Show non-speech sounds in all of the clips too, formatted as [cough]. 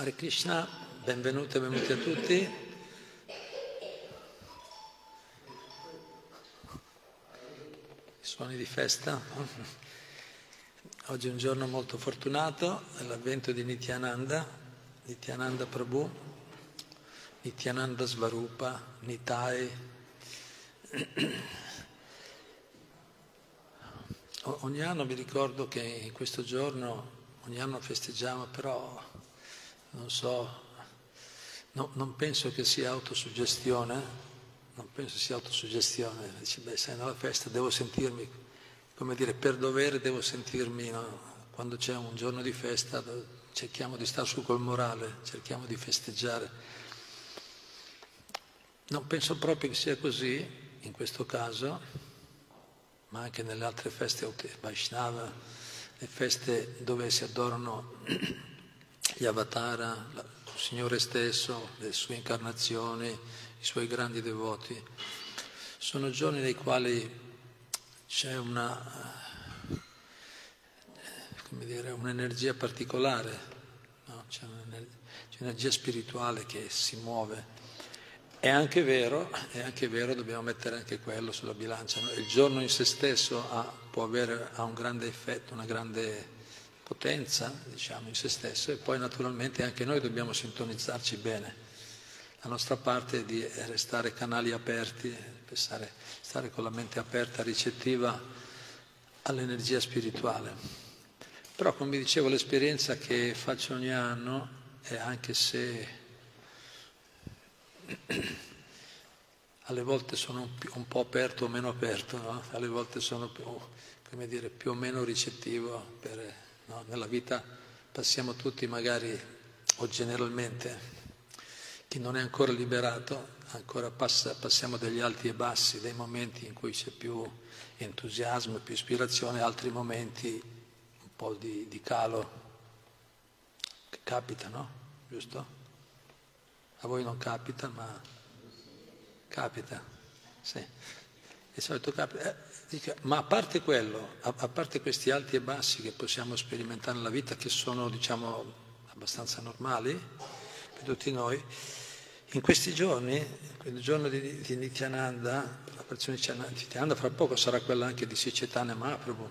Hare Krishna, benvenuti e benvenuti a tutti. Suoni di festa. Oggi è un giorno molto fortunato, è l'avvento di Nityananda, Nityananda Prabhu, Nityananda Svarupa, Nitai. Ogni anno mi ricordo che in questo giorno, ogni anno festeggiamo, però non so, no, non penso che sia autosuggestione, non penso sia autosuggestione, dici beh sei nella festa devo sentirmi, come dire, per dovere devo sentirmi, no? quando c'è un giorno di festa cerchiamo di stare su col morale, cerchiamo di festeggiare. Non penso proprio che sia così in questo caso, ma anche nelle altre feste Vaishnava, le feste dove si adorano gli avatara, il Signore stesso, le sue incarnazioni, i suoi grandi devoti. Sono giorni nei quali c'è una, dire, un'energia particolare, no? c'è, un'energia, c'è un'energia spirituale che si muove. È anche vero, è anche vero, dobbiamo mettere anche quello sulla bilancia. No? Il giorno in se stesso ha, può avere ha un grande effetto, una grande potenza diciamo, in se stesso e poi naturalmente anche noi dobbiamo sintonizzarci bene. La nostra parte è di restare canali aperti, stare, stare con la mente aperta, ricettiva all'energia spirituale. Però come dicevo l'esperienza che faccio ogni anno è anche se alle volte sono un, po' aperto o meno aperto, no? alle volte sono più, dire, più o meno ricettivo per No? Nella vita passiamo tutti magari, o generalmente, chi non è ancora liberato, ancora passa, passiamo degli alti e bassi, dei momenti in cui c'è più entusiasmo, più ispirazione, altri momenti un po' di, di calo, che capita, no? Giusto? A voi non capita, ma capita, sì. Di solito capita. Eh, ma a parte quello, a, a, parte questi alti e bassi che possiamo sperimentare nella vita, che sono diciamo abbastanza normali per tutti noi, in questi giorni, il giorno di, di Nityananda, la persona di Nityananda, fra poco sarà quella anche di Sicetana Mahaprabhu,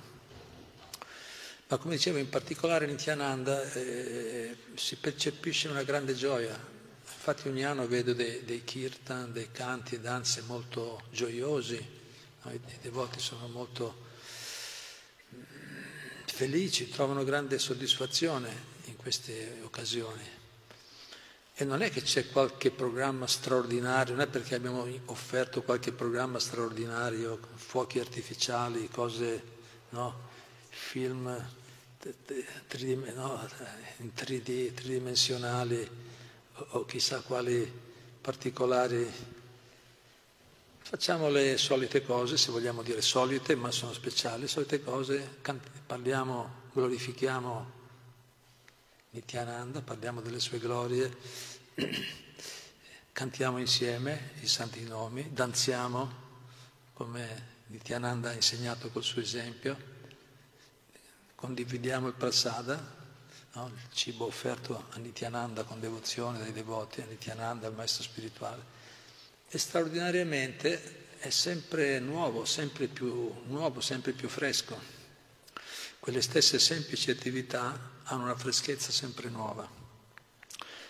ma come dicevo in particolare Nityananda eh, si percepisce una grande gioia, infatti ogni anno vedo dei, dei kirtan, dei canti e danze molto gioiosi, No, I devoti sono molto mm, felici, trovano grande soddisfazione in queste occasioni. E non è che c'è qualche programma straordinario, non è perché abbiamo offerto qualche programma straordinario, fuochi artificiali, cose, no? film no? in 3D, tridimensionali o chissà quali particolari Facciamo le solite cose, se vogliamo dire solite, ma sono speciali, solite cose, parliamo, glorifichiamo Nityananda, parliamo delle sue glorie, [clears throat] cantiamo insieme i santi nomi, danziamo come Nityananda ha insegnato col suo esempio, condividiamo il prasada, no? il cibo offerto a Nityananda con devozione dai devoti, a Nityananda, il maestro spirituale e straordinariamente è sempre nuovo, sempre più nuovo, sempre più fresco. Quelle stesse semplici attività hanno una freschezza sempre nuova.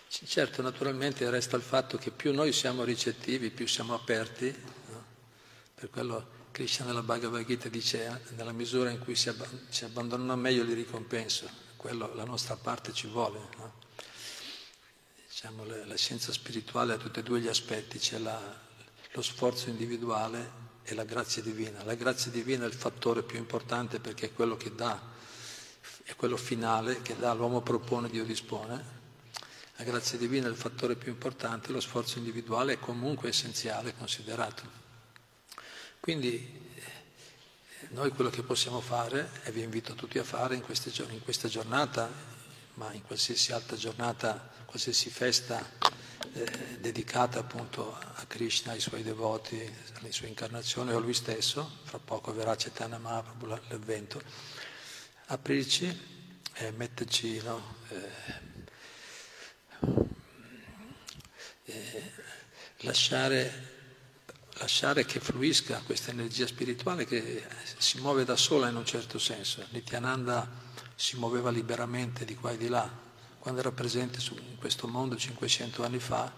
Certo, naturalmente resta il fatto che più noi siamo ricettivi, più siamo aperti, no? per quello Krishna nella Bhagavad Gita dice nella misura in cui si, abb- si abbandonano a me io li ricompenso, quello la nostra parte ci vuole. No? Diciamo, la scienza spirituale ha tutti e due gli aspetti, c'è la, lo sforzo individuale e la grazia divina. La grazia divina è il fattore più importante perché è quello che dà, è quello finale che dà, l'uomo propone, Dio dispone. La grazia divina è il fattore più importante, lo sforzo individuale è comunque essenziale, considerato. Quindi eh, noi quello che possiamo fare, e vi invito tutti a fare in, giorni, in questa giornata, ma in qualsiasi altra giornata qualsiasi festa eh, dedicata appunto a Krishna, ai suoi devoti, alle sue incarnazioni o a lui stesso, fra poco verrà Chaitanya Mahaprabhu l'avvento, aprirci e metterci, no, eh, eh, lasciare, lasciare, che fluisca questa energia spirituale che si muove da sola in un certo senso. Nityananda si muoveva liberamente di qua e di là. Quando era presente su, in questo mondo 500 anni fa,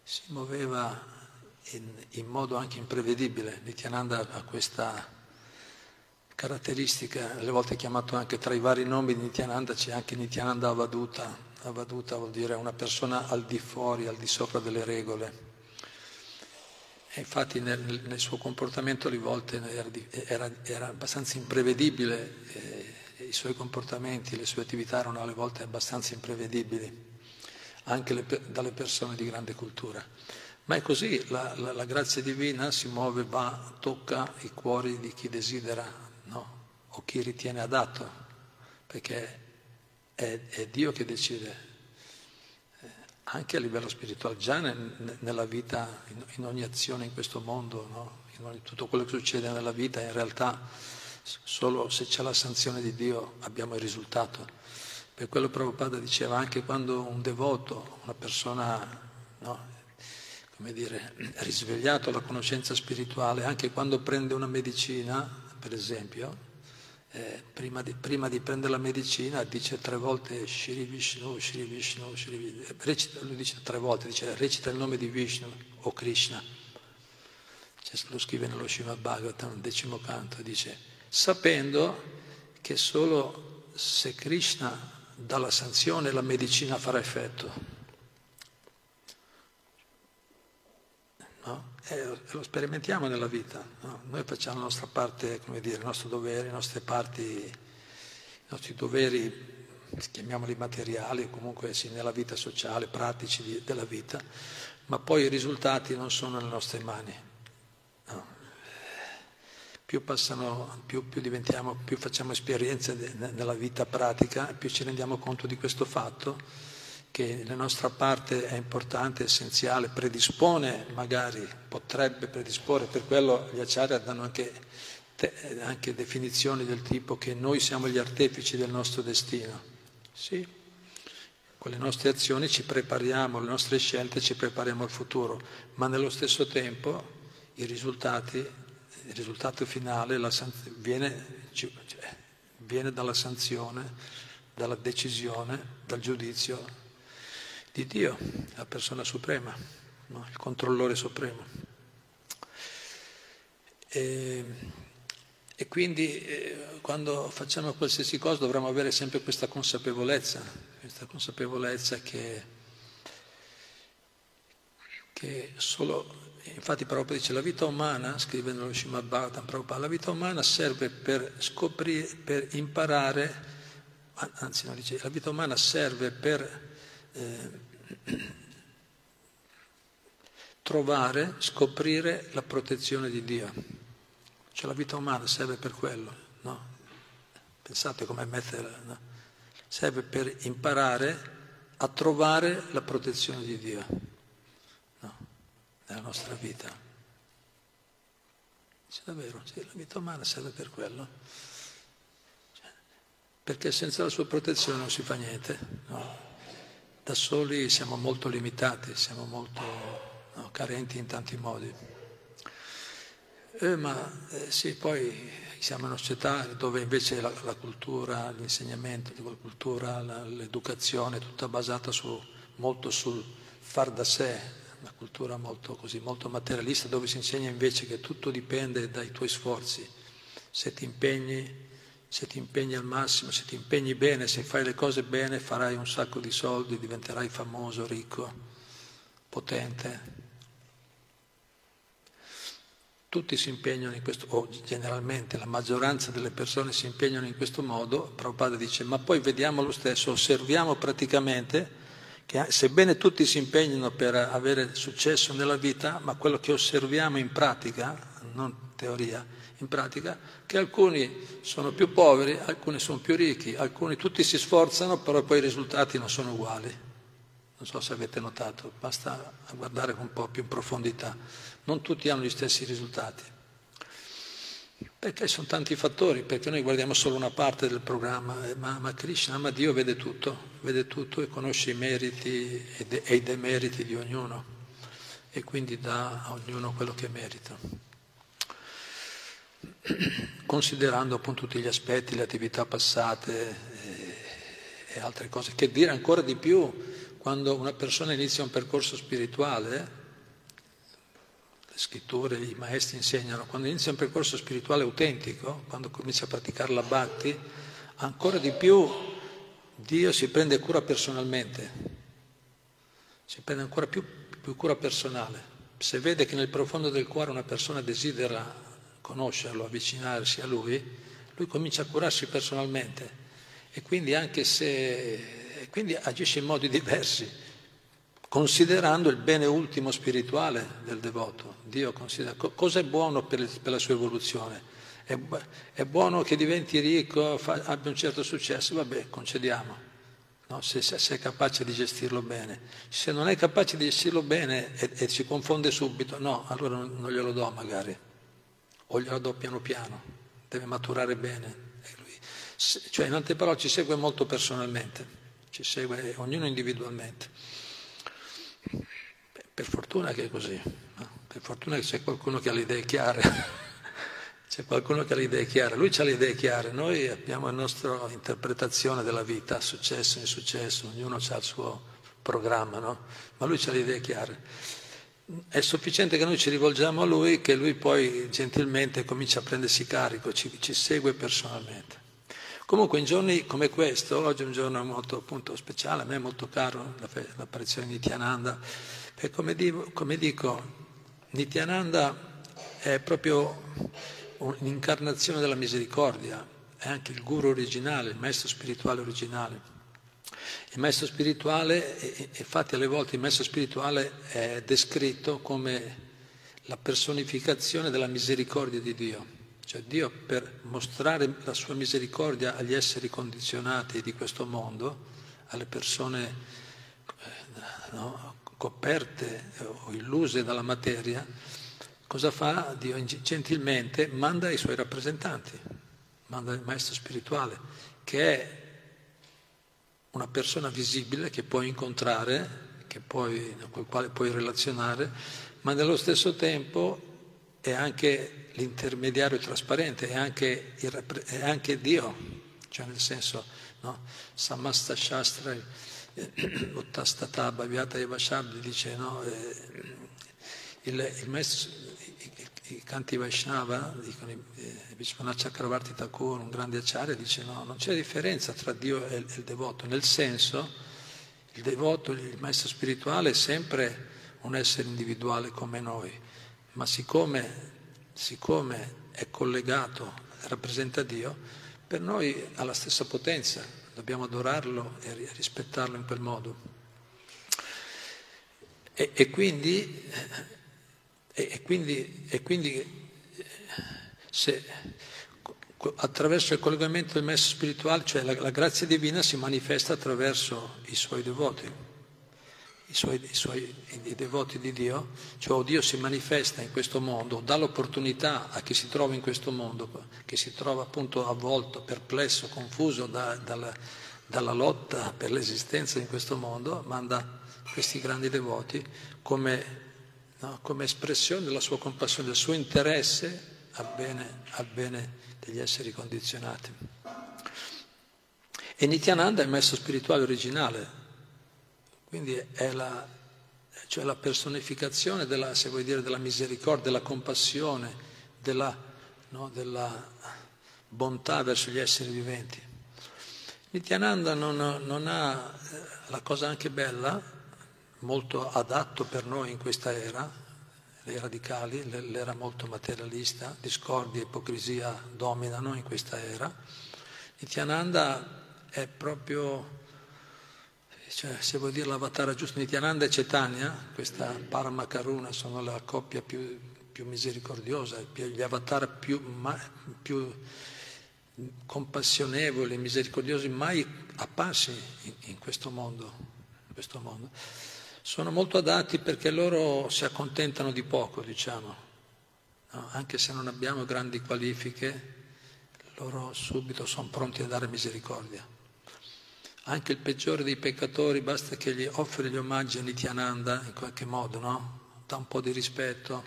si muoveva in, in modo anche imprevedibile. Nityananda ha questa caratteristica, alle volte chiamato anche tra i vari nomi di Nityananda c'è anche Nityananda Avaduta. Avaduta vuol dire una persona al di fuori, al di sopra delle regole. E infatti nel, nel, suo comportamento alle volte era, era, era abbastanza imprevedibile, eh, suoi comportamenti, le sue attività erano alle volte abbastanza imprevedibili, anche le, dalle persone di grande cultura. Ma è così, la, la, la, grazia divina si muove, va, tocca i cuori di chi desidera, no? o chi ritiene adatto, perché è, è Dio che decide, eh, anche a livello spirituale, già nel, nella vita, in, in, ogni azione in questo mondo, no? in ogni, tutto quello che succede nella vita, in realtà solo se c'è la sanzione di Dio abbiamo il risultato. Per quello Prabhupada diceva anche quando un devoto, una persona no, come dire, risvegliato alla conoscenza spirituale, anche quando prende una medicina, per esempio, eh, prima, di, prima, di, prendere la medicina dice tre volte Shri Vishnu, Shri Vishnu, Shri Vishnu, recita, lui dice tre volte, dice recita il nome di Vishnu o Krishna. Cioè, lo scrive nello Srimad Bhagavatam, decimo canto, dice, sapendo che solo se Krishna dà la sanzione la medicina farà effetto. No? E lo sperimentiamo nella vita. No? Noi facciamo la nostra parte, come dire, il nostro dovere, le parti, i nostri doveri, chiamiamoli materiali, comunque sì, nella vita sociale, pratici di, della vita, ma poi i risultati non sono nelle nostre mani. Più, passano, più, più, più facciamo esperienze nella vita pratica, più ci rendiamo conto di questo fatto che la nostra parte è importante, essenziale, predispone magari, potrebbe predisporre, per quello gli acciari danno anche, te, anche definizioni del tipo che noi siamo gli artefici del nostro destino. Sì, con le nostre azioni ci prepariamo, le nostre scelte ci prepariamo al futuro, ma nello stesso tempo i risultati, il risultato finale viene, cioè, viene dalla sanzione, dalla decisione, dal giudizio di Dio, la persona suprema, no? il controllore supremo. E, e quindi eh, quando facciamo qualsiasi cosa dovremmo avere sempre questa consapevolezza, questa consapevolezza che, che solo, infatti Prabhupada dice la vita umana, scrive nello Srimad Bhagavatam Prabhupada, la vita umana serve per scoprire, per imparare, anzi no, dice, la vita umana serve per eh, trovare, scoprire la protezione di Dio. Cioè la vita umana serve per quello, no? Pensate come mettere, no? serve per imparare a trovare la protezione di Dio? Nella nostra vita. Sì, davvero, sì, la vita umana serve per quello. Cioè, perché senza la sua protezione non si fa niente. No? da soli siamo molto limitati, siamo molto no, carenti in tanti modi. Eh, ma eh, sì, poi siamo in una società dove invece la, la cultura, l'insegnamento di cultura, la, l'educazione è tutta basata su, molto sul far da sé, una cultura molto, così, molto materialista dove si insegna invece che tutto dipende dai tuoi sforzi. Se ti impegni se ti impegni al massimo, se ti impegni bene, se fai le cose bene, farai un sacco di soldi, diventerai famoso, ricco, potente. Tutti si impegnano in questo, o generalmente la maggioranza delle persone si impegnano in questo modo, Prabhupada dice, ma poi vediamo lo stesso, osserviamo praticamente che sebbene tutti si impegnino per avere successo nella vita, ma quello che osserviamo in pratica, non teoria, in pratica, che alcuni sono più poveri, alcuni sono più ricchi, alcuni tutti si sforzano, però poi i risultati non sono uguali. Non so se avete notato, basta guardare un po' più in profondità. Non tutti hanno gli stessi risultati. Perché sono tanti fattori, perché noi guardiamo solo una parte del programma, eh, ma, ma Krishna, ma Dio vede tutto, vede tutto e conosce i meriti e, de, e i demeriti di ognuno e quindi dà a ognuno quello che merita. [clears throat] Considerando appunto tutti gli aspetti, le attività passate e, eh, e altre cose, che dire ancora di più quando una persona inizia un percorso spirituale, scritture, i maestri insegnano, quando inizia un percorso spirituale autentico, quando comincia a praticare la bhakti, ancora di più Dio si prende cura personalmente, si prende ancora più, più cura personale. Se vede che nel profondo del cuore una persona desidera conoscerlo, avvicinarsi a Lui, Lui comincia a curarsi personalmente e quindi se quindi agisce in modi diversi considerando il bene ultimo spirituale del devoto. Dio considera cosa è buono per, per la sua evoluzione. È, è, buono che diventi ricco, fa, abbia un certo successo, vabbè, concediamo, no? se, se, se, è capace di gestirlo bene. Se non è capace di gestirlo bene e, e si confonde subito, no, allora non, non, glielo do magari, o glielo do piano piano, deve maturare bene. Se, cioè, in altre parole, ci segue molto personalmente, ci segue ognuno individualmente. Per fortuna che è così, no? per fortuna che c'è qualcuno che ha le idee chiare, [laughs] c'è qualcuno che ha le idee chiare, lui ha le idee chiare, noi abbiamo la nostra interpretazione della vita, successo, insuccesso, ognuno ha il suo programma, no? ma lui ha le idee chiare. È sufficiente che noi ci rivolgiamo a lui, che lui poi gentilmente comincia a prendersi carico, ci, ci segue personalmente. Comunque in giorni come questo, oggi è un giorno molto appunto, speciale, a me è molto caro l'apparizione di Nityananda, e come dico, come dico, Nityananda è proprio un'incarnazione della misericordia, è anche il guru originale, il maestro spirituale originale. Il maestro spirituale, infatti alle volte il maestro spirituale è descritto come la personificazione della misericordia di Dio. Cioè Dio per mostrare la sua misericordia agli esseri condizionati di questo mondo, alle persone eh, no, coperte o illuse dalla materia, cosa fa? Dio gentilmente manda i suoi rappresentanti, manda il maestro spirituale, che è una persona visibile che puoi incontrare, che puoi, con il quale puoi relazionare, ma nello stesso tempo è anche l'intermediario trasparente, è anche, il, è anche Dio, cioè nel senso, no? Samasta Shastra [clears throat] Uttastata Bhavyata Eva Shabdi dice no, eh, il, il maestro, i, canti Vaishnava, dicono eh, Vishwanath Chakravarti Thakur, un grande acciario, dice no, non c'è differenza tra Dio e e il devoto, nel senso il devoto, il maestro spirituale è sempre un essere individuale come noi, ma siccome, siccome è collegato, rappresenta Dio, per noi ha la stessa potenza, dobbiamo adorarlo e rispettarlo in quel modo. E, e, quindi, e, e quindi, e quindi se, attraverso il collegamento del messo spirituale, cioè la, la grazia divina si manifesta attraverso i suoi devoti i, suoi, i, suoi, i devoti di Dio, cioè Dio si manifesta in questo mondo, dà l'opportunità a chi si trova in questo mondo, che si trova appunto avvolto, perplesso, confuso da, dalla, dalla lotta per l'esistenza in questo mondo, manda questi grandi devoti come, no, come espressione della sua compassione, del suo interesse al bene, al bene degli esseri condizionati. E Nityananda è il maestro spirituale originale, quindi è la, cioè la personificazione della, se vuoi dire, della misericordia, della compassione, della, no, della bontà verso gli esseri viventi. Nityananda non, non ha eh, la cosa anche bella, molto adatto per noi in questa era, le radicali, l'era molto materialista, discordia e ipocrisia dominano in questa era. Nityananda è proprio cioè, se vuoi dire l'avatar giusto, Nityananda e Cetania, questa Paramakaruna, sono la coppia più, più misericordiosa, gli avatar più, ma, più compassionevoli, misericordiosi mai apparsi in, in, questo mondo, in, questo mondo, Sono molto adatti perché loro si accontentano di poco, diciamo. no? anche se non abbiamo grandi qualifiche, loro subito sono pronti a dare misericordia. Anche il peggiore dei peccatori basta che gli offri gli omaggi a Nityananda in qualche modo, no? Da un po' di rispetto,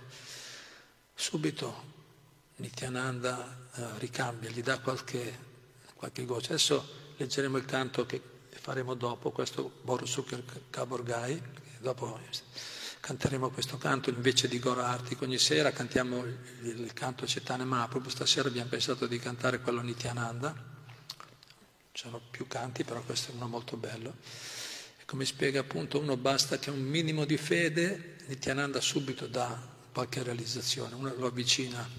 subito Nityananda eh, ricambia, gli dà qualche, qualche goccia. Adesso leggeremo il canto che faremo dopo, questo Borusuk Kaborgai, dopo canteremo questo canto invece di Gora. Ogni sera cantiamo il, il canto Cetane Mahaprabhu, stasera abbiamo pensato di cantare quello Nityananda. C'erano più canti, però questo è uno molto bello. E come spiega appunto, uno basta che un minimo di fede, Nityananda subito dà qualche realizzazione, uno lo avvicina.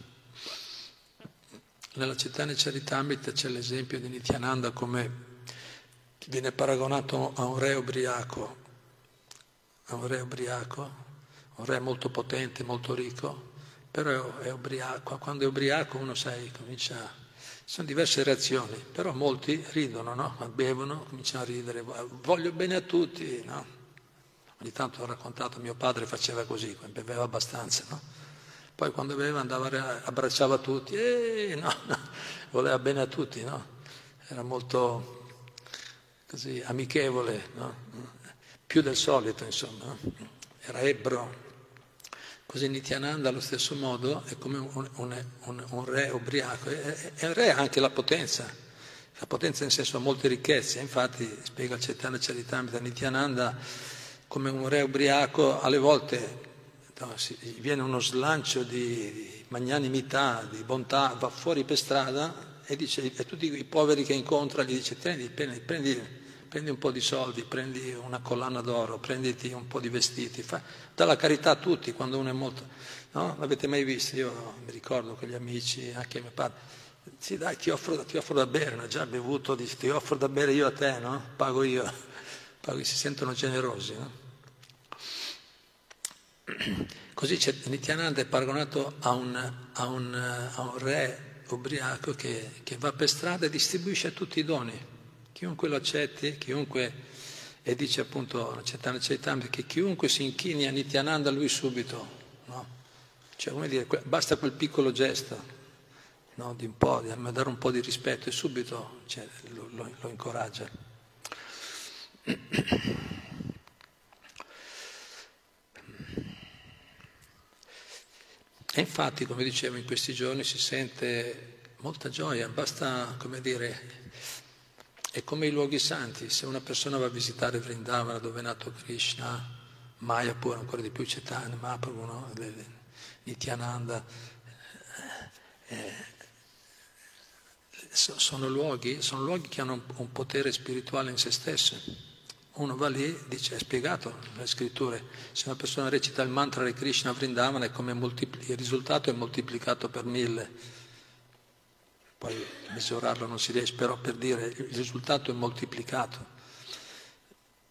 Nella Cetane Charitamrita c'è l'esempio di Nityananda come viene paragonato a un re ubriaco, a un re ubriaco, un re molto potente, molto ricco, però è ubriaco. Quando è ubriaco uno, sai, comincia... Sono diverse reazioni, però molti ridono, no? Bevono, cominciano a ridere, voglio bene a tutti, no? Ogni tanto ho raccontato, mio padre faceva così, beveva abbastanza, no? Poi quando beveva andava, abbracciava tutti, e no, [laughs] voleva bene a tutti? Era molto così amichevole, più del solito insomma, era ebbro. Così Nityananda allo stesso modo è come un, un, un, un re ubriaco, e, e il re anche la potenza, la potenza nel senso ha molte ricchezze, infatti spiega il Chaitanya Charitamrita Nityananda come un re ubriaco alle volte no, si, viene uno slancio di, magnanimità, di bontà, va fuori per strada e dice a tutti i poveri che incontra gli dice prendi, prendi, prendi prendi un po' di soldi, prendi una collana d'oro, prenditi un po' di vestiti, fa, dà la carità a tutti quando uno è molto... No? L'avete mai visto? Io mi ricordo con gli amici, anche mio padre, sì dai ti offro, ti offro da bere, non ho già bevuto, dici, ti offro da bere io a te, no? Pago io, [laughs] Pago, si sentono generosi. No? [clears throat] Così Nityananda è paragonato a un, a un, a un re ubriaco che, che va per strada e distribuisce tutti i doni chiunque lo accetti, chiunque, e dice appunto Chaitanya Chaitanya che chiunque si inchini a Nityananda lui subito, no? Cioè, come dire, basta quel piccolo gesto, no? di un po', di dare un po' di rispetto e subito cioè, lo, lo, lo incoraggia. E infatti, come dicevo, in questi giorni si sente molta gioia, basta, come dire, è come i luoghi santi, se una persona va a visitare Vrindavana dove è nato Krishna, Mayapur, ancora di più Chaitanya, Mahaprabhu, no? Nityananda, eh, eh, sono, luoghi, sono luoghi che hanno un potere spirituale in se stessi. Uno va lì, dice, è spiegato nelle scritture, se una persona recita il mantra di Krishna Vrindavana il risultato è moltiplicato per mille poi misurarlo non si riesce, però per dire il risultato è moltiplicato.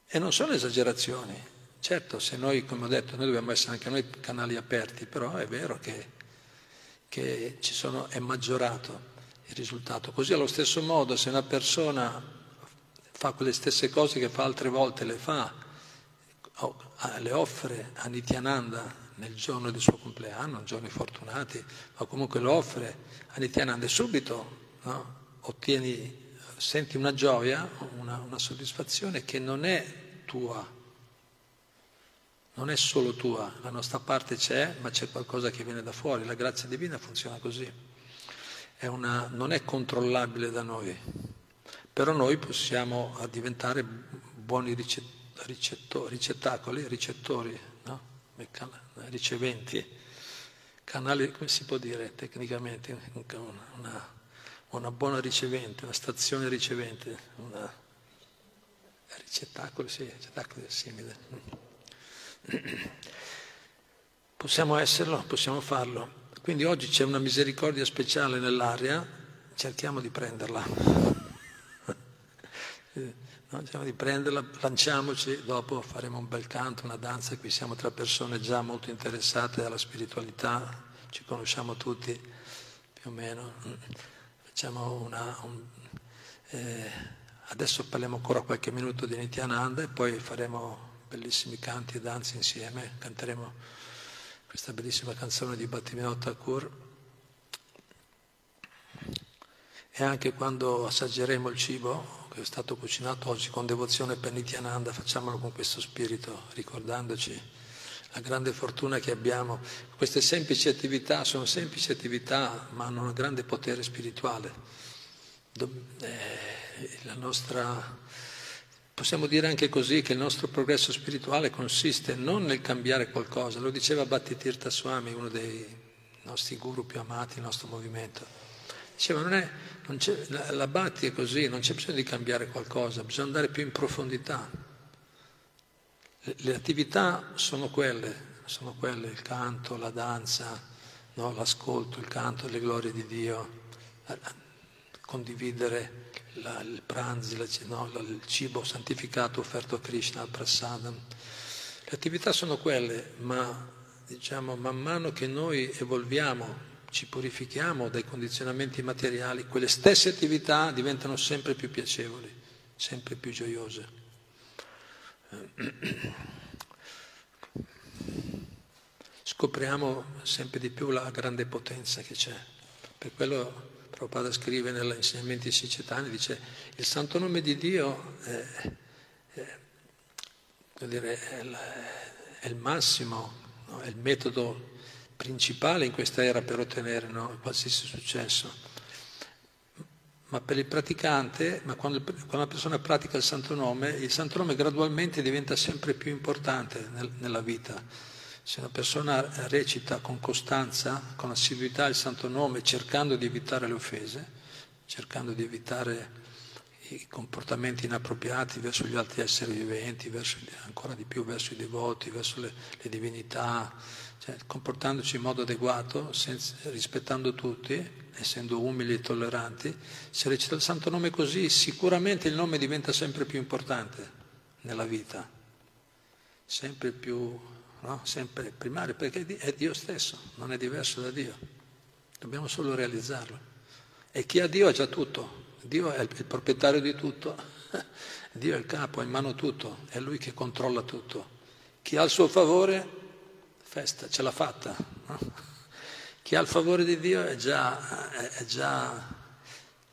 E non sono esagerazioni. Certo, se noi, come ho detto, noi dobbiamo essere anche noi canali aperti, però è vero che, che sono, è maggiorato il risultato. Così allo stesso modo, se una persona fa quelle stesse cose che fa altre volte, le fa, le offre a Nityananda nel giorno del suo compleanno, giorni fortunati, ma comunque lo offre a Nityananda subito no? ottieni, senti una gioia, una, una soddisfazione che non è tua, non è solo tua, la nostra parte c'è, ma c'è qualcosa che viene da fuori, la grazia divina funziona così, è una, non è controllabile da noi, però noi possiamo diventare buoni ricettori, ricettacoli, ricettori, no? Riceventi, canali, come si può dire tecnicamente, una, una buona ricevente, una stazione ricevente, una ricettacolo, sì, ricettacolo simile. Possiamo esserlo, possiamo farlo. Quindi oggi c'è una misericordia speciale nell'aria, cerchiamo di prenderla. No? Diciamo di prenderla, lanciamoci, dopo faremo un bel canto, una danza, qui siamo tra persone già molto interessate alla spiritualità, ci conosciamo tutti più o meno. Facciamo una, un, eh, adesso parliamo ancora qualche minuto di Nityananda e poi faremo bellissimi canti e danze insieme, canteremo questa bellissima canzone di Battimeo Thakur. E anche quando assaggeremo il cibo è stato cucinato oggi con devozione per Nityananda, facciamolo con questo spirito, ricordandoci la grande fortuna che abbiamo. Queste semplici attività sono semplici attività, ma hanno un grande potere spirituale. Eh, nostra Possiamo dire anche così che il nostro progresso spirituale consiste non nel cambiare qualcosa, lo diceva Bhattitirtha Swami, uno dei nostri guru più amati, il nostro movimento. Diceva, non è, non la, la è così, non c'è bisogno di cambiare qualcosa, bisogna andare più in profondità. Le, le attività sono quelle, sono quelle, il canto, la danza, no? l'ascolto, il canto, le glorie di Dio, condividere la, il pranzi, la, no, il cibo santificato offerto a Krishna, al prasadam. Le attività sono quelle, ma diciamo, man mano che noi evolviamo, ci purifichiamo dai condizionamenti materiali, quelle stesse attività diventano sempre più piacevoli, sempre più gioiose. Scopriamo sempre di più la grande potenza che c'è. Per quello Prabhupada scrive negli insegnamenti sicetani, dice il santo nome di Dio è, è, dire, è, è il massimo, no? è il metodo principale in questa era per ottenere no? qualsiasi successo. Ma per il praticante, quando, quando, una persona pratica il santo nome, il santo nome gradualmente diventa sempre più importante nel, nella vita se una persona recita con costanza, con assiduità il santo nome, cercando di evitare le offese, cercando di evitare i comportamenti inappropriati verso gli altri esseri viventi, verso, ancora di più verso i devoti, verso le, le divinità, cioè, comportandoci in modo adeguato, senza, rispettando tutti, essendo umili e tolleranti, se recita il santo nome così, sicuramente il nome diventa sempre più importante nella vita, sempre più no? sempre primario, perché è Dio stesso, non è diverso da Dio. Dobbiamo solo realizzarlo. E chi ha Dio ha già tutto. Dio è il, proprietario di tutto. [laughs] Dio è il capo, ha in mano tutto, è Lui che controlla tutto. Chi ha il suo favore, festa, ce l'ha fatta. No? Chi ha il favore di Dio è già, è, è già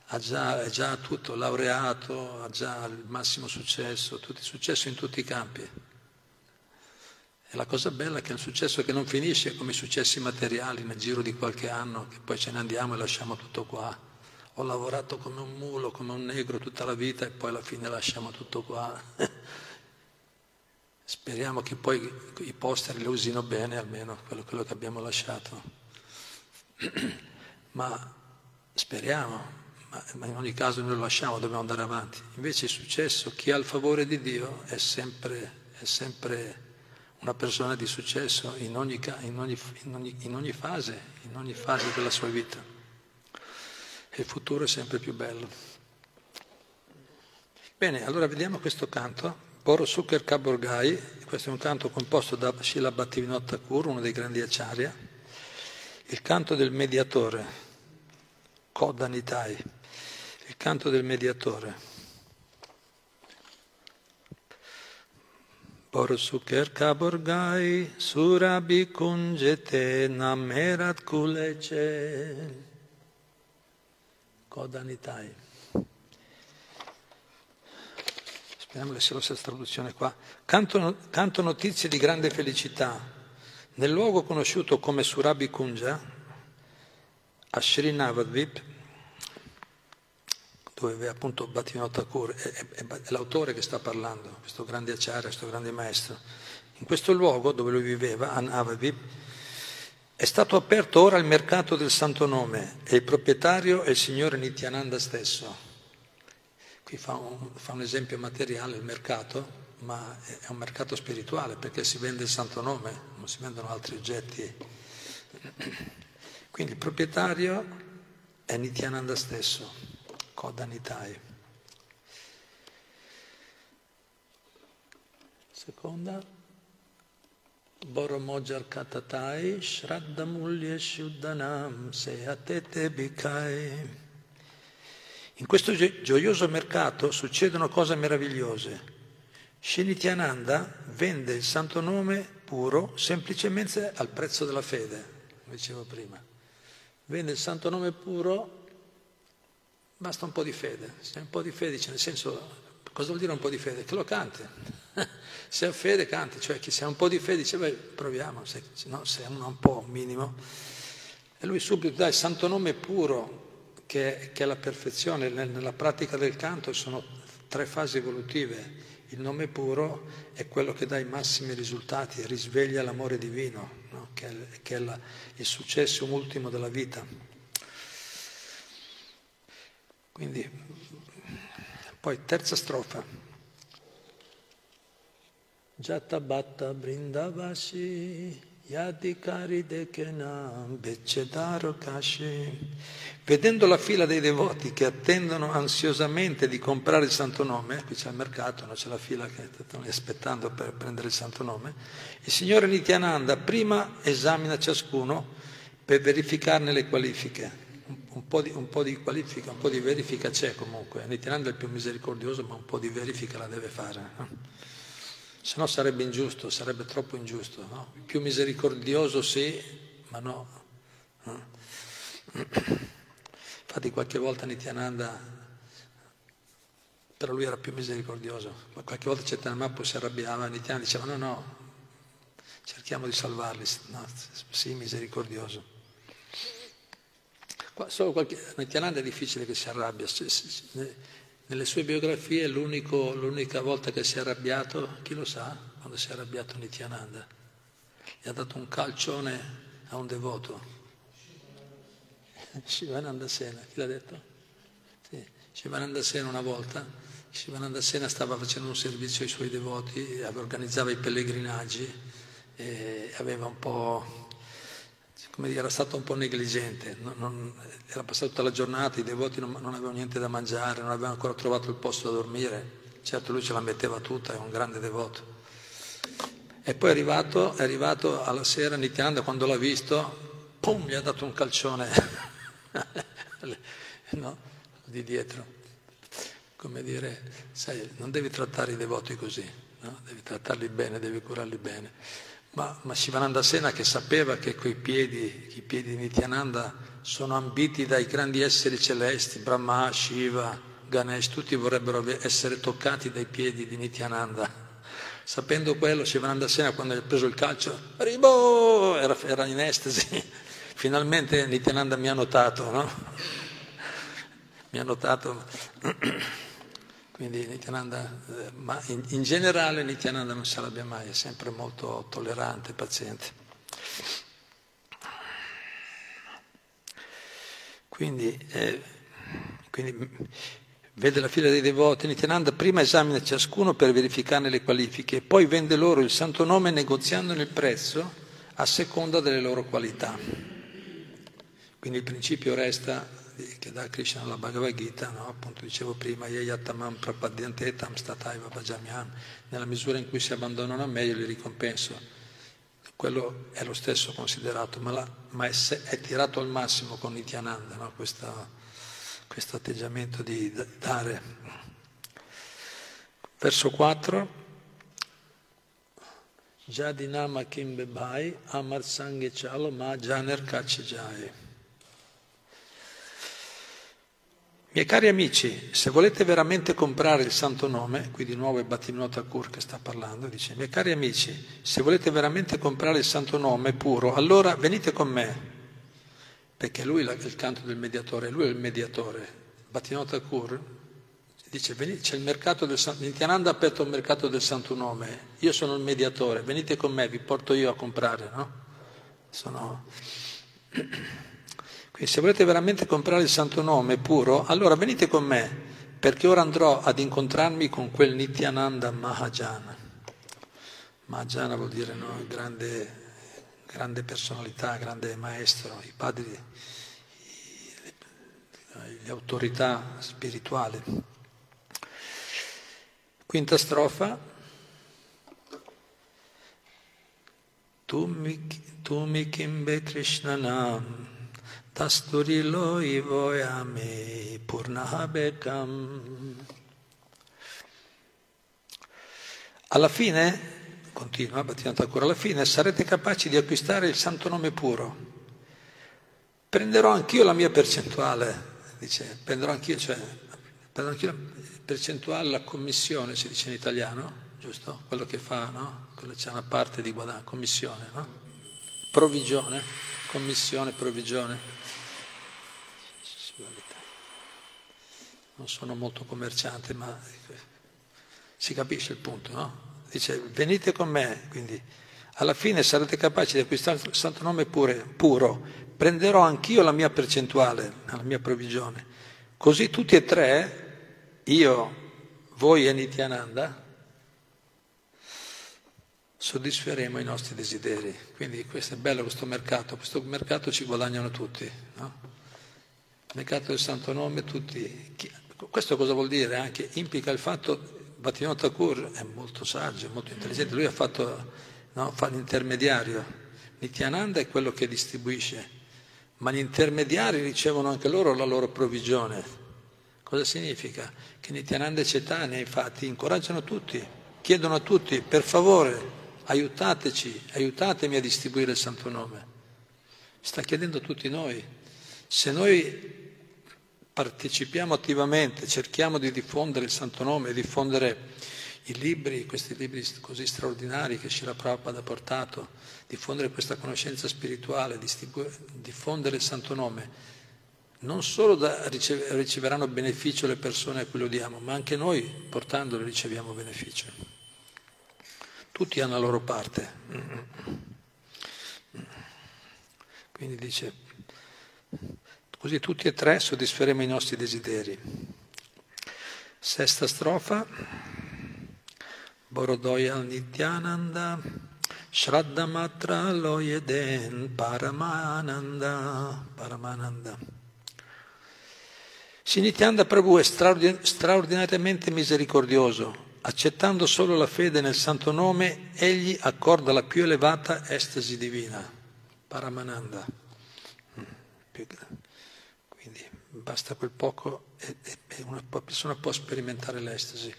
ha già, è già tutto laureato, ha già il massimo successo, tutti, successo in tutti i campi. E la cosa bella è che è un successo che non finisce come i successi materiali nel giro di qualche anno, che poi ce ne andiamo e lasciamo tutto qua. Ho lavorato come un mulo, come un negro tutta la vita e poi alla fine lasciamo tutto qua. [laughs] Speriamo che poi i posteri le usino bene, almeno quello, quello che abbiamo lasciato. [clears throat] ma speriamo, ma, in ogni caso noi lo lasciamo, dobbiamo andare avanti. Invece il successo, chi ha il favore di Dio è sempre, è sempre una persona di successo in ogni, in ogni, in ogni, in ogni fase, in ogni fase della sua vita. E il futuro è sempre più bello. Bene, allora vediamo questo canto. Boro Suker Kaborgai, questo è un canto composto da Shila Bhattivinoda Thakur, uno dei grandi acciaria. Il canto del mediatore, Kodanitai, il canto del mediatore. Porsuker kaborgai surabi kunjete namerat kulece. Kodanitai. Che sia la stessa traduzione qua. Canto, canto notizie di grande felicità. Nel luogo conosciuto come Surabi Kunja, a Srinavadvip, dove appunto Bhattivinoda Thakur è, è, è, l'autore che sta parlando, questo grande acciario, questo grande maestro. In questo luogo dove lui viveva, a Navadvip, è stato aperto ora il mercato del Santo Nome e il proprietario è il signore Nityananda stesso. Qui fa un, fa un esempio materiale, il mercato, ma è un mercato spirituale perché si vende il Santo Nome, non si vendono altri oggetti. [clears throat] Quindi il proprietario è Nityananda stesso. Kodanitai. Seconda, Boromojar Katatai, Shraddamulya Shuddhanam, Seatete Bikai. In questo gioioso mercato succedono cose meravigliose. Shinityananda vende il santo nome puro semplicemente al prezzo della fede, come dicevo prima. Vende il santo nome puro, basta un po' di fede. Se un po' di fede, nel senso, cosa vuol dire un po' di fede? Che lo canti. [laughs] se ha fede, canti. Cioè, chi se ha un po' di fede dice, beh, proviamo, se, no, se ha un po', un minimo. E lui subito dà il santo nome puro, che, che è la perfezione. Nella pratica del canto sono tre fasi evolutive. Il nome puro è quello che dà i massimi risultati, risveglia l'amore divino, no? che è, che è la, il successo ultimo della vita. Quindi, poi terza strofa. Jatabatta Brindavasi Vedendo la fila dei devoti che attendono ansiosamente di comprare il santo nome, qui c'è il mercato, non c'è la fila che stanno aspettando per prendere il santo nome, il Signore Nityananda prima esamina ciascuno per verificarne le qualifiche. Un po, di, un po' di qualifica, un po' di verifica c'è comunque. Nityananda è il più misericordioso, ma un po' di verifica la deve fare. Se no sarebbe ingiusto, sarebbe troppo ingiusto. No? Più misericordioso sì, ma no. Infatti qualche volta Nityananda, però lui era più misericordioso, qualche volta Chaitanya si arrabbiava, Nityananda diceva no, no, cerchiamo di salvarli, no, sì, misericordioso. Qua, solo qualche, Nityananda è difficile che si arrabbia, nelle sue biografie l'unica volta che si è arrabbiato, chi lo sa, quando si è arrabbiato Nityananda, gli ha dato un calcione a un devoto. [laughs] Shivananda Sena, chi l'ha detto? Sì. Shivananda Sena una volta, Shivananda Sena stava facendo un servizio ai suoi devoti, organizzava i pellegrinaggi e aveva un po' come era stato un po' negligente, non, non, era passata tutta la giornata, i devoti non, non, avevano niente da mangiare, non avevano ancora trovato il posto da dormire, certo lui ce la metteva tutta, è un grande devoto. E poi è arrivato, è arrivato alla sera Nityananda, quando l'ha visto, pum, gli ha dato un calcione [laughs] no? di dietro. Come dire, sai, non devi trattare i devoti così, no? devi trattarli bene, devi curarli bene. Ma, ma Shivananda Sena che sapeva che quei piedi, i piedi di Nityananda sono ambiti dai grandi esseri celesti, Brahma, Shiva, Ganesh, tutti vorrebbero essere toccati dai piedi di Nityananda. [laughs] Sapendo quello, Shivananda Sena quando ha preso il calcio, Ribo! Era, era in estasi. [laughs] Finalmente Nityananda mi ha notato, no? [laughs] Mi ha notato. [clears throat] Quindi Nityananda, eh, ma in, in, generale Nityananda non se l'abbia mai, è sempre molto tollerante, paziente. Quindi, eh, quindi vede la fila dei devoti, Nityananda prima esamina ciascuno per verificarne le qualifiche, poi vende loro il santo nome negoziandone il prezzo a seconda delle loro qualità. Quindi il principio resta che dà Krishna alla Bhagavad Gita, no? appunto dicevo prima, Yayatamam prapadyantetam stataiva bhajamyam, nella misura in cui si abbandonano a me io li ricompenso. Quello è lo stesso considerato, ma, la, ma è, è, tirato al massimo con Nityananda, no? questo, questo atteggiamento di dare. Verso 4. Jadinama Kimbe Bhai, Amar Sanghe Chalo Ma Janer Kache Jai. Miei cari amici, se volete veramente comprare il santo nome, qui di nuovo è Bhaktivinoda Thakur che sta parlando, dice, miei cari amici, se volete veramente comprare il santo nome puro, allora venite con me, perché lui è il canto del mediatore, lui è il mediatore. Bhaktivinoda Thakur dice, c'è il mercato del santo, Nityananda ha aperto il mercato del santo nome, io sono il mediatore, venite con me, vi porto io a comprare, no? Sono... Quindi se volete veramente comprare il santo nome puro, allora venite con me, perché ora andrò ad incontrarmi con quel Nityananda Mahajana. Mahajana vuol dire no? grande, grande personalità, grande maestro, i padri, le autorità spirituali. Quinta strofa. Tu mi, kimbe Krishnanam Tasturilo ivoyame purnahabekam. Alla fine, continua Bhattivinoda Thakur, alla fine sarete capaci di acquistare il santo nome puro. Prenderò anch'io la mia percentuale, dice, prenderò anch'io, cioè, prenderò anch'io la percentuale, la commissione, si dice in italiano, giusto? Quello che fa, no? Quello c'è una parte di guadagno, commissione, no? Provvigione, commissione, provvigione. Non sono molto commerciante, ma si capisce il punto, no? Dice, venite con me, quindi alla fine sarete capaci di acquistare il santo nome pure, puro, prenderò anch'io la mia percentuale, la mia provvigione. Così tutti e tre, io, voi e Nityananda, soddisferemo i nostri desideri. Quindi questo è bello questo mercato, questo mercato ci guadagnano tutti. No? Mercato del santo nome tutti. Questo cosa vuol dire? Anche implica il fatto Bhattivinoda Thakur è molto saggio, molto intelligente, lui ha fatto no, fa l'intermediario, Nityananda è quello che distribuisce, ma gli intermediari ricevono anche loro la loro provvigione. Cosa significa? Che Nityananda e Cetania infatti incoraggiano tutti, chiedono a tutti, per favore, aiutateci, aiutatemi a distribuire il santo nome. Sta chiedendo a tutti noi. Se noi partecipiamo attivamente, cerchiamo di diffondere il Santo Nome, diffondere i libri, questi libri così straordinari che Shira Prabhupada ha portato, diffondere questa conoscenza spirituale, diffondere il Santo Nome, non solo da, riceveranno beneficio le persone a cui lo diamo, ma anche noi portandolo riceviamo beneficio. Tutti hanno la loro parte. Quindi dice, Così tutti e tre soddisferemo i nostri desideri. Sesta strofa. Borodoya Nityananda, Shraddhamatra Loyeden Paramananda. Paramananda. Sinityananda Prabhu è straordinariamente misericordioso. Accettando solo la fede nel santo nome, egli accorda la più elevata estasi divina. Paramananda. Basta quel poco e, e una persona può sperimentare l'estasi.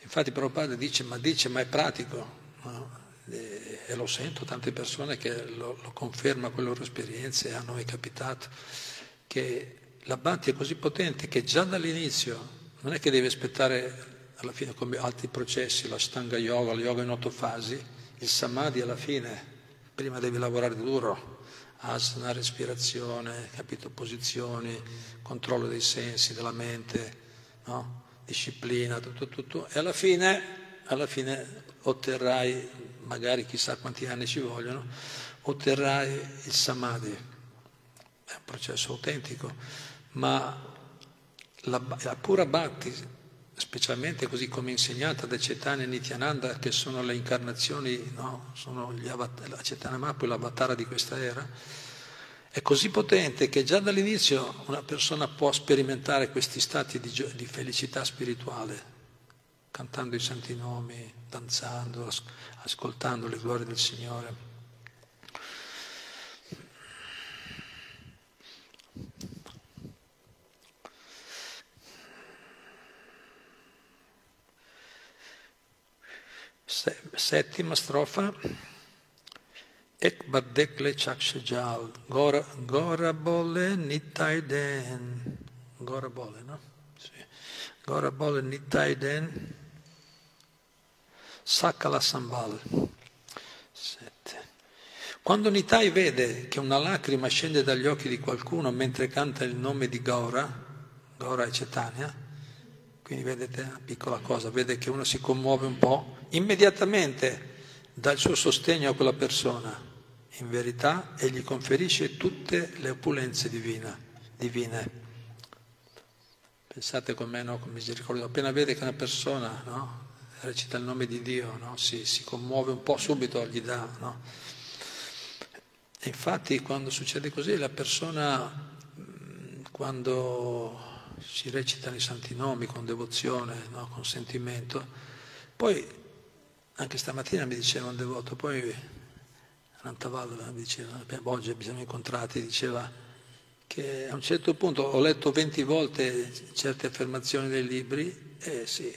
Infatti Prabhupada dice, ma dice, ma è pratico, no? e, e, lo sento, tante persone che lo, lo confermano con le loro esperienze, hanno mai capitato, che la Bhakti è così potente che già dall'inizio non è che devi aspettare alla fine come altri processi, la Stanga Yoga, il yoga in otto fasi, il Samadhi alla fine, prima devi lavorare duro, asana, respirazione, capito, posizioni, controllo dei sensi, della mente, no? disciplina, tutto, tutto. E alla fine, alla fine otterrai, magari chissà quanti anni ci vogliono, otterrai il samadhi. È un processo autentico, ma la, la pura bhakti specialmente così come insegnata da Cetania e Nityananda, che sono le incarnazioni, no? sono gli avat- la Cetania Mapu è l'avatar di questa era, è così potente che già dall'inizio una persona può sperimentare questi stati di, gio- di felicità spirituale, cantando i santi nomi, danzando, as- ascoltando le glorie del Signore. Settima strofa. Ek badekle chakshajal, gora, gora bole nitai den. Gora bole, no? Sì. Gora bole nitai den. Sakala sambal. Sette. Quando Nitai vede che una lacrima scende dagli occhi di qualcuno mentre canta il nome di Gora, Gora e Cetania, quindi vedete, una piccola cosa, vede che uno si commuove un po', immediatamente dà il suo sostegno a quella persona. In verità, e gli conferisce tutte le opulenze divine. divine. Pensate con me, no, con misericordia, appena vede che una persona no, recita il nome di Dio, no, si, si, commuove un po', subito gli dà. No? E infatti quando succede così, la persona, quando si recitano i santi nomi con devozione, no? con sentimento. Poi, anche stamattina mi diceva un devoto, poi Rantavallo diceva, oggi ci siamo incontrati, diceva che a un certo punto ho letto 20 volte certe affermazioni dei libri e sì,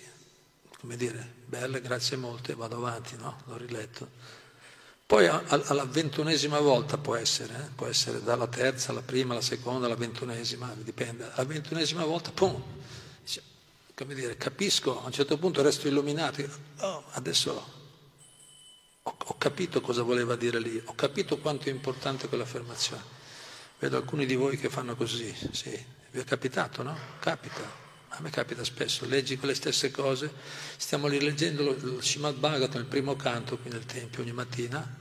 come dire, belle, grazie molte, vado avanti, no? L'ho riletto. Poi alla ventunesima volta può essere, eh? può essere dalla terza alla prima, alla seconda, alla ventunesima, dipende. Alla ventunesima volta, pum, dice, come dire, capisco, a un certo punto resto illuminato, oh, adesso ho, ho capito cosa voleva dire lì, ho capito quanto è importante quell'affermazione. Vedo alcuni di voi che fanno così, sì, vi è capitato, no? Capita. A me capita spesso, leggi quelle stesse cose, stiamo rileggendo lo Shimad Bhagavatam, il primo canto qui nel Tempio ogni mattina,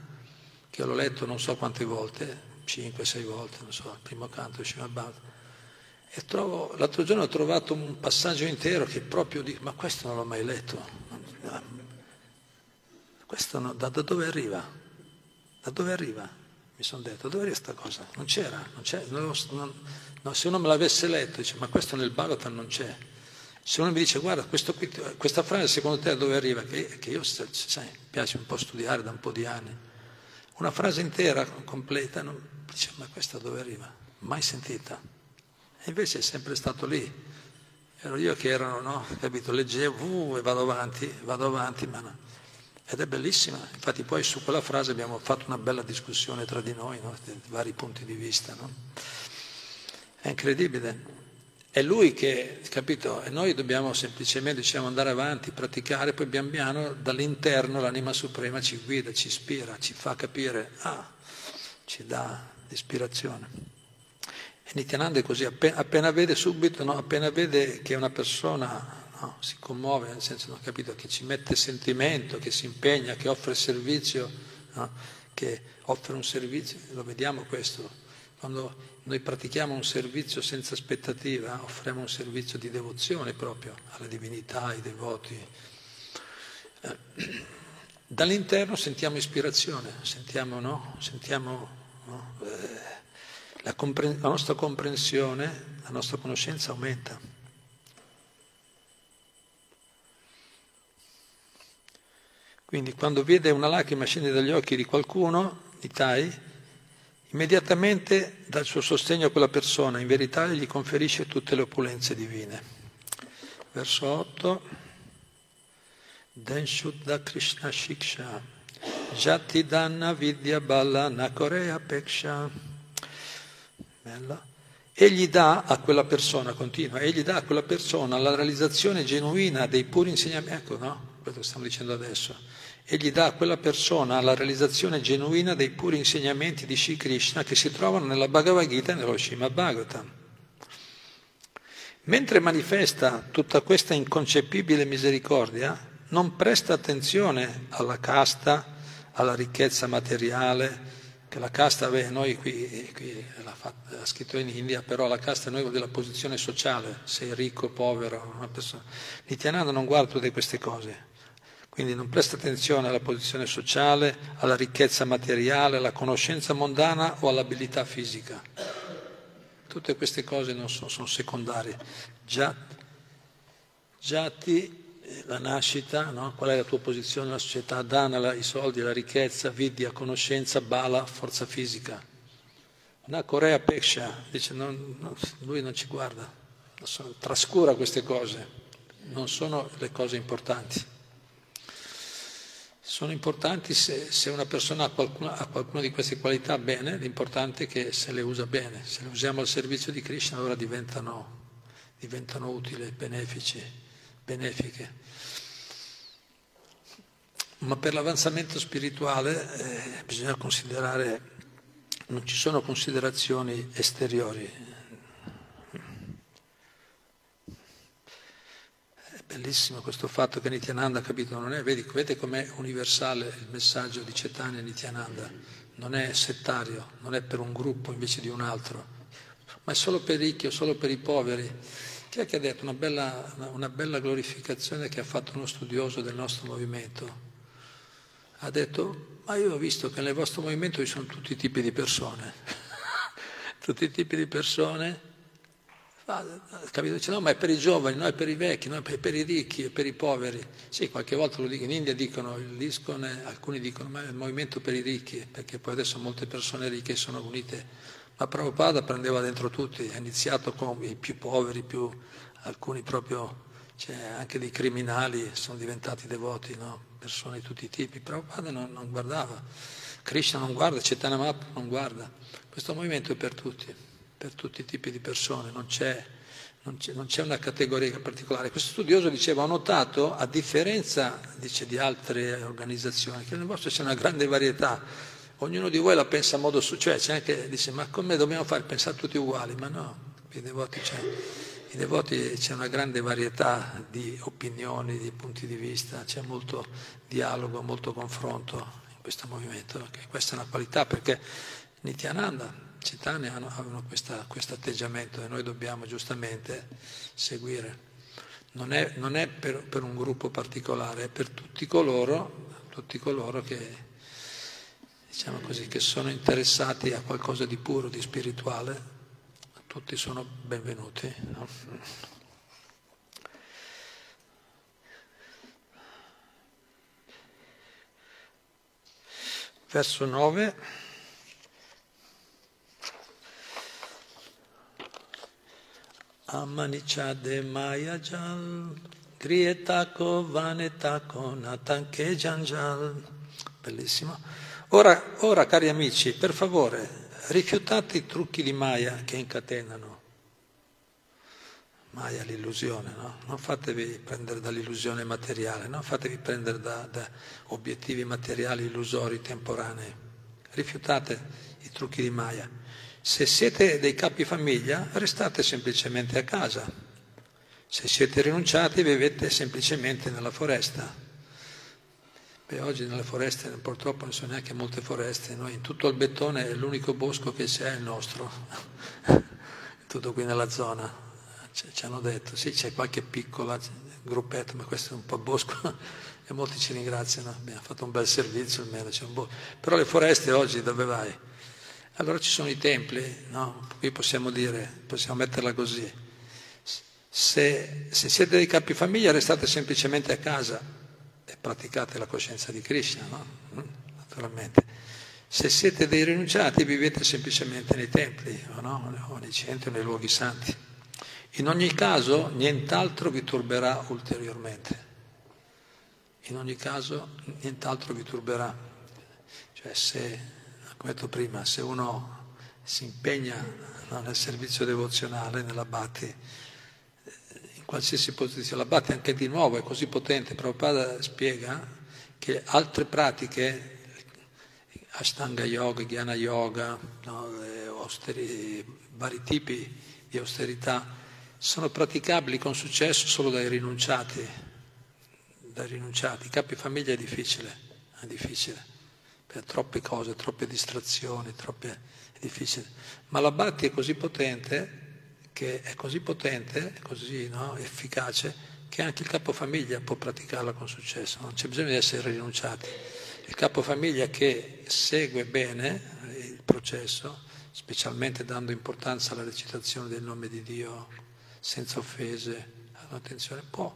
che l'ho letto non so quante volte, 5-6 volte, non so, il primo canto Shimad Bhagavatam. E trovo, l'altro giorno ho trovato un passaggio intero che proprio dico, ma questo non l'ho mai letto. Questo no, da, da, dove arriva? Da dove arriva? Mi sono detto, dove arriva questa cosa? Non c'era, non c'era non, non, no, se uno me l'avesse letto, dice, ma questo nel Bhagavatam non c'è. Se uno mi dice, guarda, qui, questa frase secondo te da dove arriva? Che, che io, sai, piace un po' studiare da un po' di anni. Una frase intera, completa, non, dice, ma questa dove arriva? Mai sentita. E invece è sempre stato lì. Ero io che erano, no? Capito? Leggevo uh, e vado avanti, vado avanti, ma no. Ed è bellissima, infatti poi su quella frase abbiamo fatto una bella discussione tra di noi, no? di vari punti di vista. No? È incredibile. È lui che, capito, e noi dobbiamo semplicemente diciamo, andare avanti, praticare, poi pian piano dall'interno l'anima suprema ci guida, ci ispira, ci fa capire, ah, ci dà ispirazione. E Nityananda è così, appena, appena vede subito, no? appena vede che una persona no? si commuove, nel senso, non capito, che ci mette sentimento, che si impegna, che offre servizio, no? che offre un servizio, lo vediamo questo, quando noi pratichiamo un servizio senza aspettativa, offriamo un servizio di devozione proprio alla divinità, ai devoti. Eh, dall'interno sentiamo ispirazione, sentiamo, no? sentiamo no? Eh, la, compre- la nostra comprensione, la nostra conoscenza aumenta. Quindi quando vede una lacrima scendere dagli occhi di qualcuno, di Tai, immediatamente dà il suo sostegno a quella persona, in verità gli conferisce tutte le opulenze divine. Verso 8. Denshuddha Krishna Shiksha Jati Dhanna Vidya Balla Nakorea Peksha. Bella. Egli dà a quella persona, continua, egli dà a quella persona la realizzazione genuina dei puri insegnamenti, ecco no, quello che stiamo dicendo adesso, egli dà a quella persona la realizzazione genuina dei puri insegnamenti di Sri Krishna che si trovano nella Bhagavad Gita e nello Srimad Bhagavatam. Mentre manifesta tutta questa inconcepibile misericordia, non presta attenzione alla casta, alla ricchezza materiale, che la casta, beh, noi qui, qui l'ha, fatta, l'ha, scritto in India, però la casta noi della posizione sociale, sei ricco, povero, una persona. Nityananda non guarda tutte queste cose, quindi non presta attenzione alla posizione sociale, alla ricchezza materiale, alla conoscenza mondana o all'abilità fisica. Tutte queste cose non sono, sono secondarie. Già, Giatti, eh, la nascita, no? qual è la tua posizione nella società? Dana, i soldi, la ricchezza, vidya, conoscenza, bala, forza fisica. Una Corea Peksha dice non, non, lui non ci guarda, trascura queste cose, non sono le cose importanti sono importanti se, se una persona ha qualcuna, ha qualcuna, di queste qualità bene, l'importante è che se le usa bene, se le usiamo al servizio di Krishna allora diventano, diventano utili, benefici, benefiche. Ma per l'avanzamento spirituale eh, bisogna considerare, non ci sono considerazioni esteriori, Bellissimo questo fatto che Nityananda ha capito, non è, vedi, vedete com'è universale il messaggio di Cetania e Nityananda, non è settario, non è per un gruppo invece di un altro, ma è solo per i ricchi o solo per i poveri. Chi è che ha detto una bella, una bella glorificazione che ha fatto uno studioso del nostro movimento? Ha detto, ma io ho visto che nel vostro movimento ci sono tutti i tipi di persone, [laughs] tutti i tipi di persone Ah, capito? Dice, no, ma è per i giovani, no, è per i vecchi, no, è per i ricchi, è per i poveri. Sì, qualche volta lo dico, in India dicono, l'ISCON, alcuni dicono, ma è il movimento per i ricchi, perché poi adesso molte persone ricche sono unite. Ma Prabhupada prendeva dentro tutti, ha iniziato con i più poveri, più, alcuni proprio C'è anche dei criminali sono diventati devoti, no? persone di tutti i tipi. Prabhupada non, non guardava, Krishna non guarda, Chaitanya Mahaprabhu non guarda. Questo movimento è per tutti, per tutti i tipi di persone, non c'è, non c'è, non c'è una categoria particolare. Questo studioso diceva, ho notato, a differenza dice, di altre organizzazioni, che nel vostro c'è una grande varietà, ognuno di voi la pensa a modo suo, cioè c'è anche, dice, ma come dobbiamo fare? Pensare tutti uguali? Ma no, i devoti c'è i devoti c'è una grande varietà di opinioni, di punti di vista, c'è molto dialogo, molto confronto in questo movimento, questa è una qualità perché Nityananda, Chaitanya hanno questo atteggiamento e noi dobbiamo giustamente seguire. Non è, non è per, per, un gruppo particolare, è per tutti coloro, tutti coloro che, diciamo così, che sono interessati a qualcosa di puro, di spirituale, tutti sono benvenuti. No? Verso 9. Amanichade Maya Jal, Grietako Vanetako Natanke Janjal. Bellissimo. Ora, ora, cari amici, per favore, rifiutate i trucchi di Maya che incatenano. Maya l'illusione, no? Non fatevi prendere dall'illusione materiale, non fatevi prendere da, da obiettivi materiali illusori, temporanei. Rifiutate i trucchi di Maya. Se siete dei capi famiglia, restate semplicemente a casa. Se siete rinunciati, vivete semplicemente nella foresta. Beh, oggi nelle foreste purtroppo non sono neanche molte foreste, noi in tutto il bettone l'unico bosco che c'è è il nostro, [laughs] tutto qui nella zona, ci hanno detto, sì c'è qualche piccola gruppetto, ma questo è un po' bosco [laughs] e molti ci ringraziano, abbiamo fatto un bel servizio almeno, però le foreste oggi dove vai? Allora ci sono i templi, no? qui possiamo dire, possiamo metterla così, se, se siete dei capifamiglia restate semplicemente a casa, e praticate la coscienza di Krishna, no? Mm, naturalmente. Se siete dei rinunciati vivete semplicemente nei templi o, no? o nei centri nei luoghi santi. In ogni caso nient'altro vi turberà ulteriormente. In ogni caso nient'altro vi turberà. Cioè se, come detto prima, se uno si impegna nel servizio devozionale, nella bhakti, qualsiasi posizione. La batte anche di nuovo, è così potente. Prabhupada spiega che altre pratiche, Ashtanga Yoga, Jnana Yoga, no, austeri, vari tipi di austerità, sono praticabili con successo solo dai rinunciati. Dai rinunciati. Capi famiglia è difficile, è difficile, per troppe cose, troppe distrazioni, troppe, è. Ma la Bhatti è così potente che è così potente, così no, efficace, che anche il capofamiglia può praticarla con successo, non c'è bisogno di essere rinunciati. Il capofamiglia che segue bene il processo, specialmente dando importanza alla recitazione del nome di Dio senza offese, attenzione, può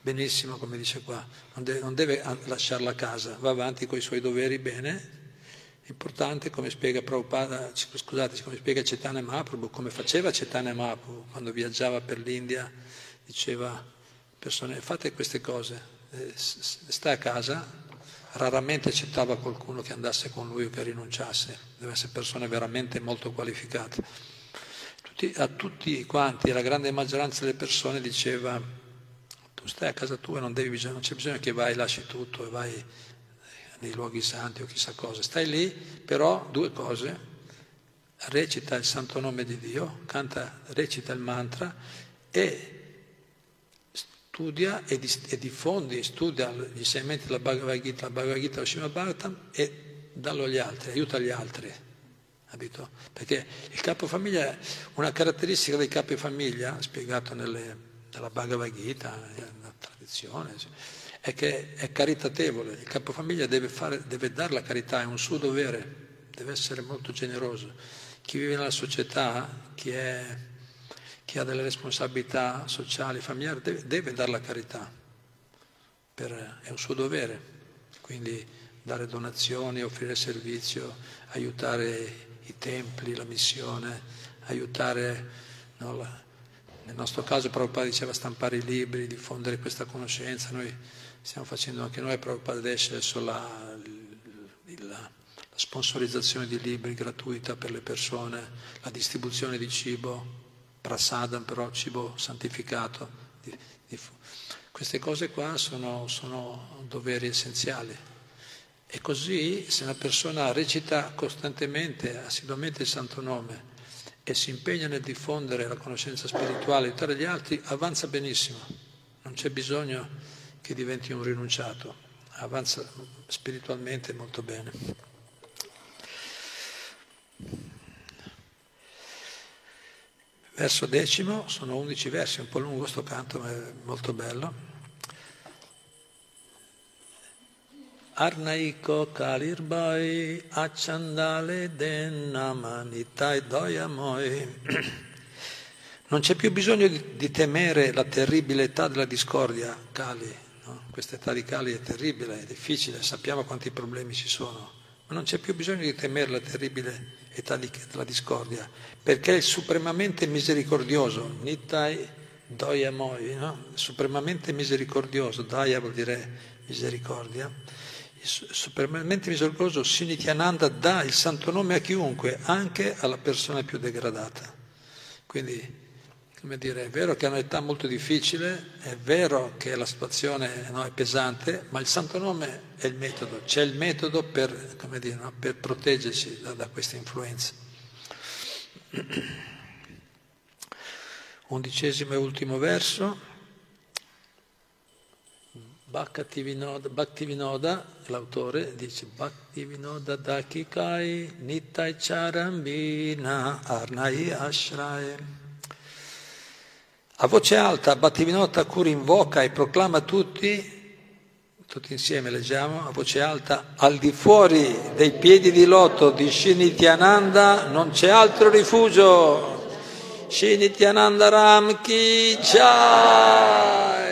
benissimo, come dice qua, non deve, non deve lasciare la casa, va avanti con i suoi doveri bene, importante, come spiega scusate, come spiega Chaitanya Mahaprabhu, come faceva Chaitanya Mahaprabhu quando viaggiava per l'India, diceva persone fate queste cose, eh, sta a casa, raramente accettava qualcuno che andasse con lui o che rinunciasse, deve essere persone veramente molto qualificate. Tutti, a tutti quanti, la grande maggioranza delle persone diceva tu stai a casa tua, non, devi, non c'è bisogno che vai, lasci tutto e vai nei luoghi santi o chissà cosa. Stai lì, però due cose, recita il santo nome di Dio, canta, recita il mantra e studia e, e diffondi, studia gli insegnamenti della Bhagavad Gita, la Bhagavad Gita, lo Srimad Bhagavatam e dallo agli altri, aiuta gli altri. Capito? Perché il capofamiglia, una caratteristica dei capofamiglia, spiegato nelle, nella Bhagavad Gita, nella tradizione, è che è caritatevole, il capofamiglia deve, fare, deve dare la carità, è un suo dovere, deve essere molto generoso. Chi vive nella società, chi, è, chi ha delle responsabilità sociali, familiari, deve, deve dare la carità, per, è un suo dovere. Quindi dare donazioni, offrire servizio, aiutare i templi, la missione, aiutare no, la, nel nostro caso Prabhupada diceva stampare i libri, diffondere questa conoscenza, noi stiamo facendo anche noi, Prabhupada adesso, adesso la, la, la sponsorizzazione di libri gratuita per le persone, la distribuzione di cibo, prasadam però cibo santificato. Di, di, queste cose qua sono, sono doveri essenziali. E così se una persona recita costantemente, assiduamente il santo nome, e si impegna nel diffondere la conoscenza spirituale, aiutare gli altri, avanza benissimo. Non c'è bisogno che diventi un rinunciato, avanza spiritualmente molto bene. Verso decimo, sono undici versi, un po' lungo sto canto, ma è molto bello. Arnaiko Kalirbai Achandale Dennamanitai Doyamoi. [clears throat] Non c'è più bisogno di, di, temere la terribile età della discordia, Kali. No? Questa età di Kali è terribile, è difficile, sappiamo quanti problemi ci sono, ma non c'è più bisogno di temere la terribile età di, della discordia, perché è supremamente misericordioso, Nitai Doyamoi, no? supremamente misericordioso, Daya vuol dire misericordia supremamente misericordioso Sinityananda dà il santo nome a chiunque, anche alla persona più degradata. Quindi, come dire, è vero che è un'età molto difficile, è vero che la situazione no, è pesante, ma il santo nome è il metodo, c'è il metodo per, dire, no, per proteggersi da, da queste influenze. [clears throat] Undicesimo e ultimo verso. Bhaktivinoda, Bhaktivinoda, l'autore, dice Bhaktivinoda Dakikai Nitai Charambina Arnai Ashrae. A voce alta Bhaktivinoda Thakur invoca e proclama tutti, tutti insieme leggiamo, a voce alta, al di fuori dei piedi di loto di Shinityananda non c'è altro rifugio. Shinityananda Ram Ki Jai.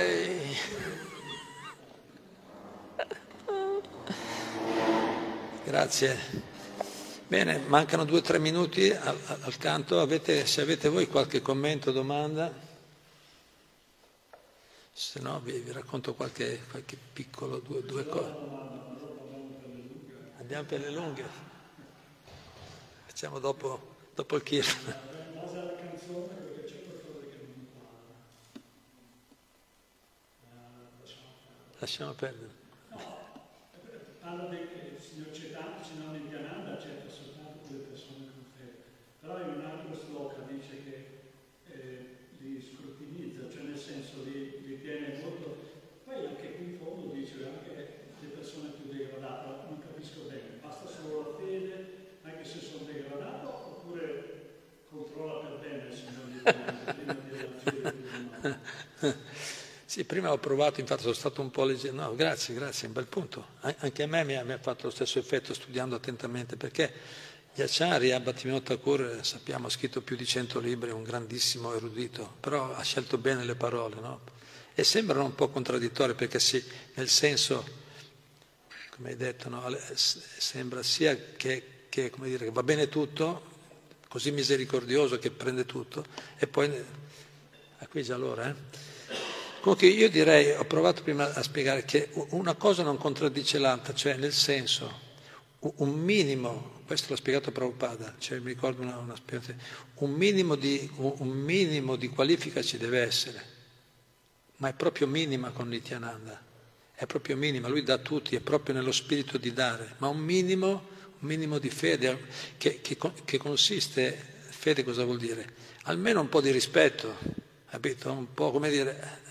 Grazie. Bene, mancano due o tre minuti al, al canto. Avete, se avete voi qualche commento domanda, se no vi, vi racconto qualche, qualche, piccolo, due, due cose. Andiamo per le lunghe. Facciamo dopo, dopo il kirtan. Lasciamo perdere. Parla del signor Cetano, signor Nityananda accetta soltanto quelle persone con fede. Però in un altro sloka dice che eh, li scrutinizza, cioè nel senso li, li, tiene molto. Poi anche qui in fondo dice anche le persone più degradate, non capisco bene, basta solo la fede anche se sono degradato oppure controlla per bene il signor Nityananda prima della fede. Sì, prima ho provato, infatti sono stato un po' leggero. No, grazie, grazie, un bel punto. Anche a me mi ha, mi ha fatto lo stesso effetto studiando attentamente, perché Yacharya Bhattivinoda Thakur, sappiamo, ha scritto più di cento libri, è un grandissimo erudito, però ha scelto bene le parole, no? E sembrano un po' contraddittorie, perché sì, nel senso, come hai detto, no? sembra sia che, che, dire, va bene tutto, così misericordioso che prende tutto, e poi... Ah, qui già l'ora, eh? Comunque io direi, ho provato prima a spiegare che una cosa non contraddice l'altra, cioè nel senso, un minimo, questo l'ha spiegato Prabhupada, cioè mi ricordo una, una un minimo, di, un minimo di qualifica ci deve essere, ma è proprio minima con Nityananda, è proprio minima, lui dà a tutti, è proprio nello spirito di dare, ma un minimo, un minimo di fede che, che, che consiste, fede cosa vuol dire? Almeno un po' di rispetto, capito? Un po' come dire,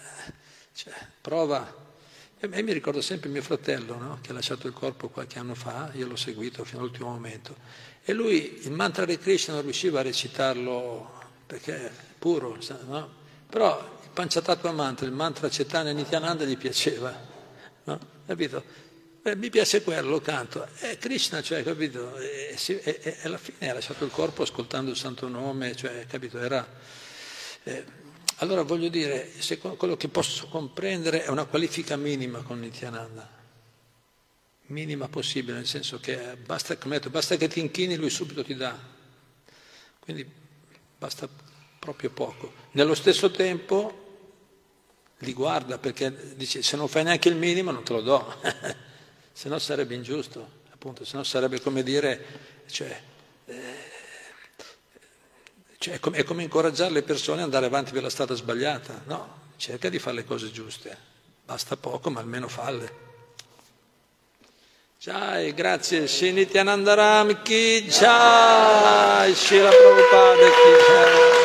cioè, prova. E mi ricordo sempre mio fratello, no? che ha lasciato il corpo qualche anno fa, io l'ho seguito fino all'ultimo momento, e lui il mantra di Krishna non riusciva a recitarlo perché è puro, no? però il Panchatattva mantra, il mantra Cetana Nityananda gli piaceva, no? capito? Eh, mi piace quello, lo canto. E Krishna, cioè, capito? E, e, e, alla fine ha lasciato il corpo ascoltando il santo nome, cioè, capito? Era... Eh, allora voglio dire, quello che posso comprendere è una qualifica minima con Nityananda, minima possibile, nel senso che basta, detto, basta che ti inchini, lui subito ti dà. Quindi basta proprio poco. Nello stesso tempo li guarda perché dice se non fai neanche il minimo non te lo do, [laughs] se no sarebbe ingiusto, appunto, se no sarebbe come dire, cioè, eh, cioè è, come, è come incoraggiare le persone ad andare avanti per la strada sbagliata, no, cerca di fare le cose giuste, basta poco ma almeno falle. Jai, grazie, Shinityanandaram ki jai, Shila Prabhupada ki jai.